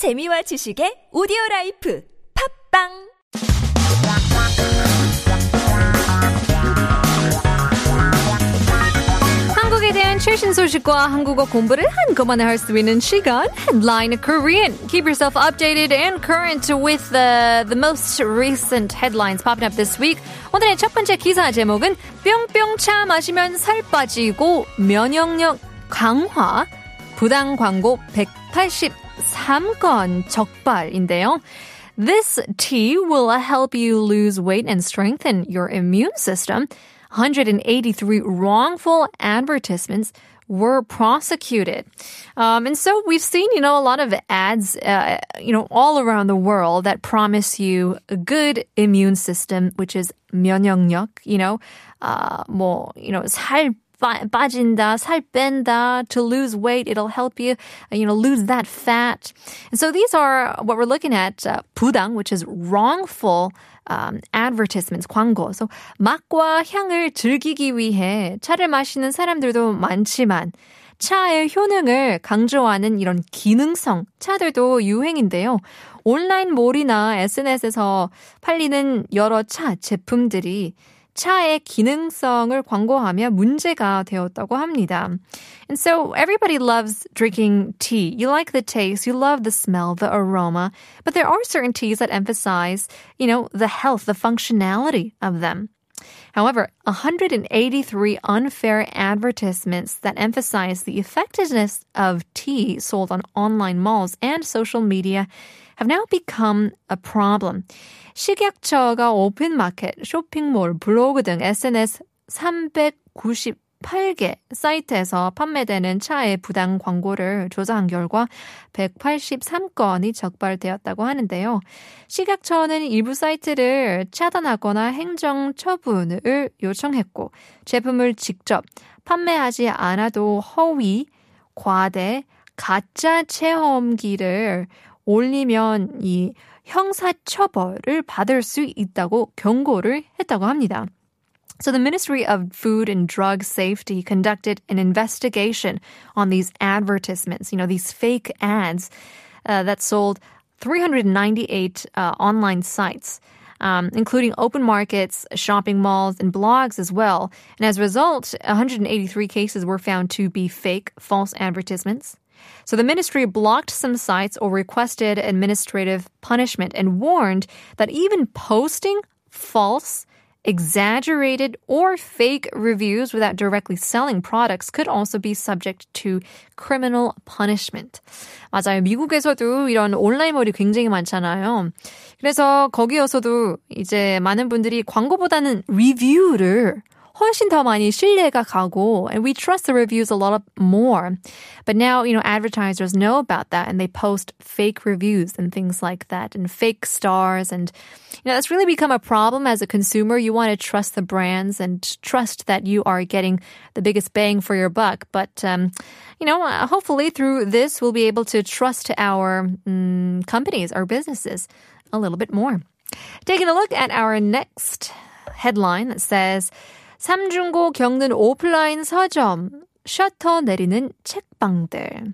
재미와 지식의 오디오 라이프 팝빵 한국에 대한 최신 소식과 한국어 공부를 한꺼번에 할 수 있는 시간 Headline Korean. Keep yourself updated and current with the, the most recent headlines popping up this week. 오늘의 첫 번째 기사 제목은 뿅뿅차 마시면 살 빠지고 면역력 강화 부당 광고 183건 적발인데요. This tea will help you lose weight and strengthen your immune system. 183 wrongful advertisements were prosecuted. Um, and so we've seen, you know, a lot of ads, uh, you know, all around the world that promise you a good immune system, which is 면역력, you know, uh, 뭐, you know, 살 빠- 빠진다, 살 뺀다, to lose weight, it'll help you, uh, you know, lose that fat. And so these are what we're looking at, uh, 부당, which is wrongful um, advertisements, 광고. So 맛과 향을 즐기기 위해 차를 마시는 사람들도 많지만 차의 효능을 강조하는 이런 기능성 차들도 유행인데요. 온라인 몰이나 SNS에서 팔리는 여러 차 제품들이 차의 기능성을 광고하며 문제가 되었다고 합니다. And so everybody loves drinking tea. You like the taste, you love the smell, the aroma, but there are certain teas that emphasize, you know, the health, the functionality of them. However, 183 unfair advertisements that emphasize the effectiveness of tea sold on online malls and social media have now become a problem. 식약처가 오픈마켓, 쇼핑몰, 블로그 등 SNS 398개 사이트에서 판매되는 차의 부당 광고를 조사한 결과 183건이 적발되었다고 하는데요. 식약처는 일부 사이트를 차단하거나 행정 처분을 요청했고 제품을 직접 판매하지 않아도 허위, 과대, 가짜 체험기를 올리면 이 형사처벌을 받을 수 있다고 경고를 했다고 합니다. So the Ministry of Food and Drug Safety conducted an investigation on these advertisements, you know, these fake ads uh, that sold 398 uh, online sites. Um, including open markets, shopping malls, and blogs as well. And as a result, 183 cases were found to be fake, false advertisements. So the ministry blocked some sites or requested administrative punishment and warned that even posting false, exaggerated, or fake reviews without directly selling products could also be subject to criminal punishment. 맞아요. 미국에서도 이런 온라인몰이 굉장히 많잖아요. 그래서 거기에서도 이제 많은 분들이 광고보다는 리뷰를 훨씬 더 많이 신뢰가 가고 and we trust the reviews a lot more. But now, you know, advertisers know about that and they post fake reviews and things like that and fake stars and you know, that's really become a problem as a consumer. You want to trust the brands and trust that you are getting the biggest bang for your buck. But um, you know, uh, hopefully through this we'll be able to trust our um, companies, our businesses a little bit more. Taking a look at our next headline that says 3중고 겪는 오프라인 서점, 셔터 내리는 책방들.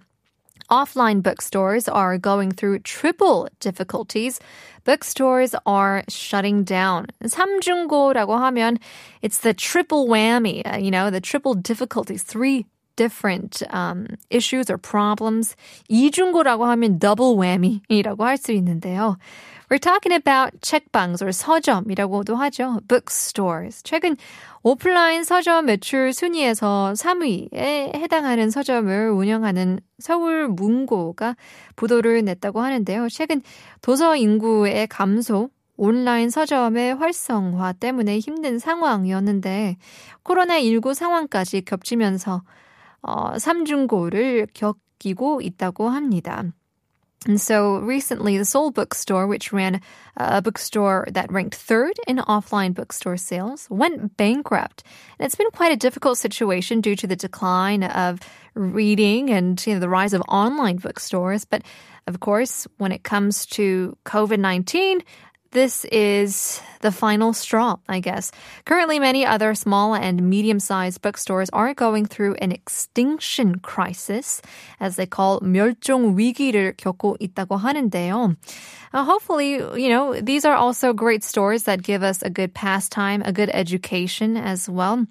Offline bookstores are going through triple difficulties. Bookstores are shutting down. 3중고라고 하면 it's the triple whammy, uh, you know, the triple difficulties, three different um, issues or problems. 이중고라고 하면 double whammy이라고 할 수 있는데요. We're talking about 책방s or 서점이라고도 하죠. bookstores. 최근 오프라인 서점 매출 순위에서 3위에 해당하는 서점을 운영하는 서울 문고가 보도를 냈다고 하는데요. 최근 도서 인구의 감소, 온라인 서점의 활성화 때문에 힘든 상황이었는데 코로나19 상황까지 겹치면서 어, 3중고를 겪이고 있다고 합니다. And so recently, the Seoul Bookstore, which ran a bookstore that ranked third in offline bookstore sales, went bankrupt. And it's been quite a difficult situation due to the decline of reading and you know, the rise of online bookstores. But of course, when it comes to COVID 19, this is the final straw, I guess. Currently, many other small and medium sized bookstores are going through an extinction crisis, as they call 멸종 위기를 겪고 있다고 하는데요. Uh, hopefully, you know, these are also great stores that give us a good pastime, a good education as well.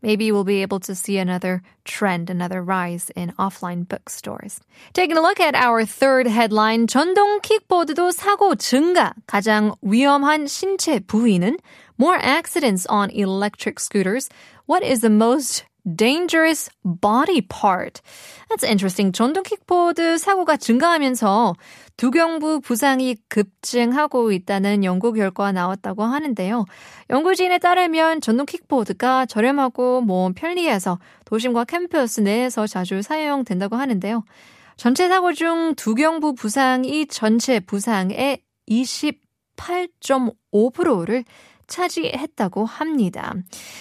Maybe we'll be able to see another trend, another rise in offline bookstores. Taking a look at our third headline, 전동 킥보드도 사고 증가. 가장 위험한 신체 부위는 more accidents on electric scooters. What is the most dangerous body part. That's interesting. 전동 킥보드 사고가 증가하면서 두경부 부상이 급증하고 있다는 연구 결과가 나왔다고 하는데요. 연구진에 따르면 전동 킥보드가 저렴하고 뭐 편리해서 도심과 캠퍼스 내에서 자주 사용된다고 하는데요. 전체 사고 중 두경부 부상이 전체 부상의 28.5%를 차지했다고 합니다.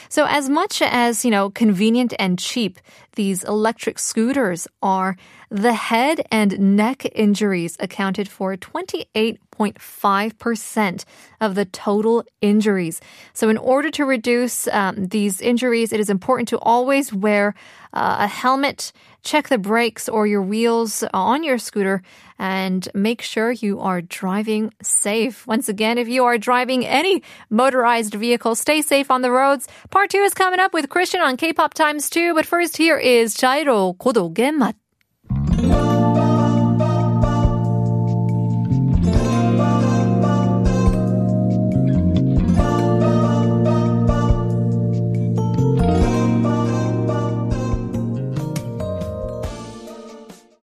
So as much as, you know, convenient and cheap these electric scooters are, the head and neck injuries accounted for 28.5% of the total injuries. So in order to reduce um, these injuries, it is important to always wear uh, a helmet, check the brakes or your wheels on your scooter, and make sure you are driving safe. Once again, if you are driving any motorized vehicle, stay safe on the roads. Part two is coming up with Christian on K-pop Times 2, but first here is 자이로 고독의 맛.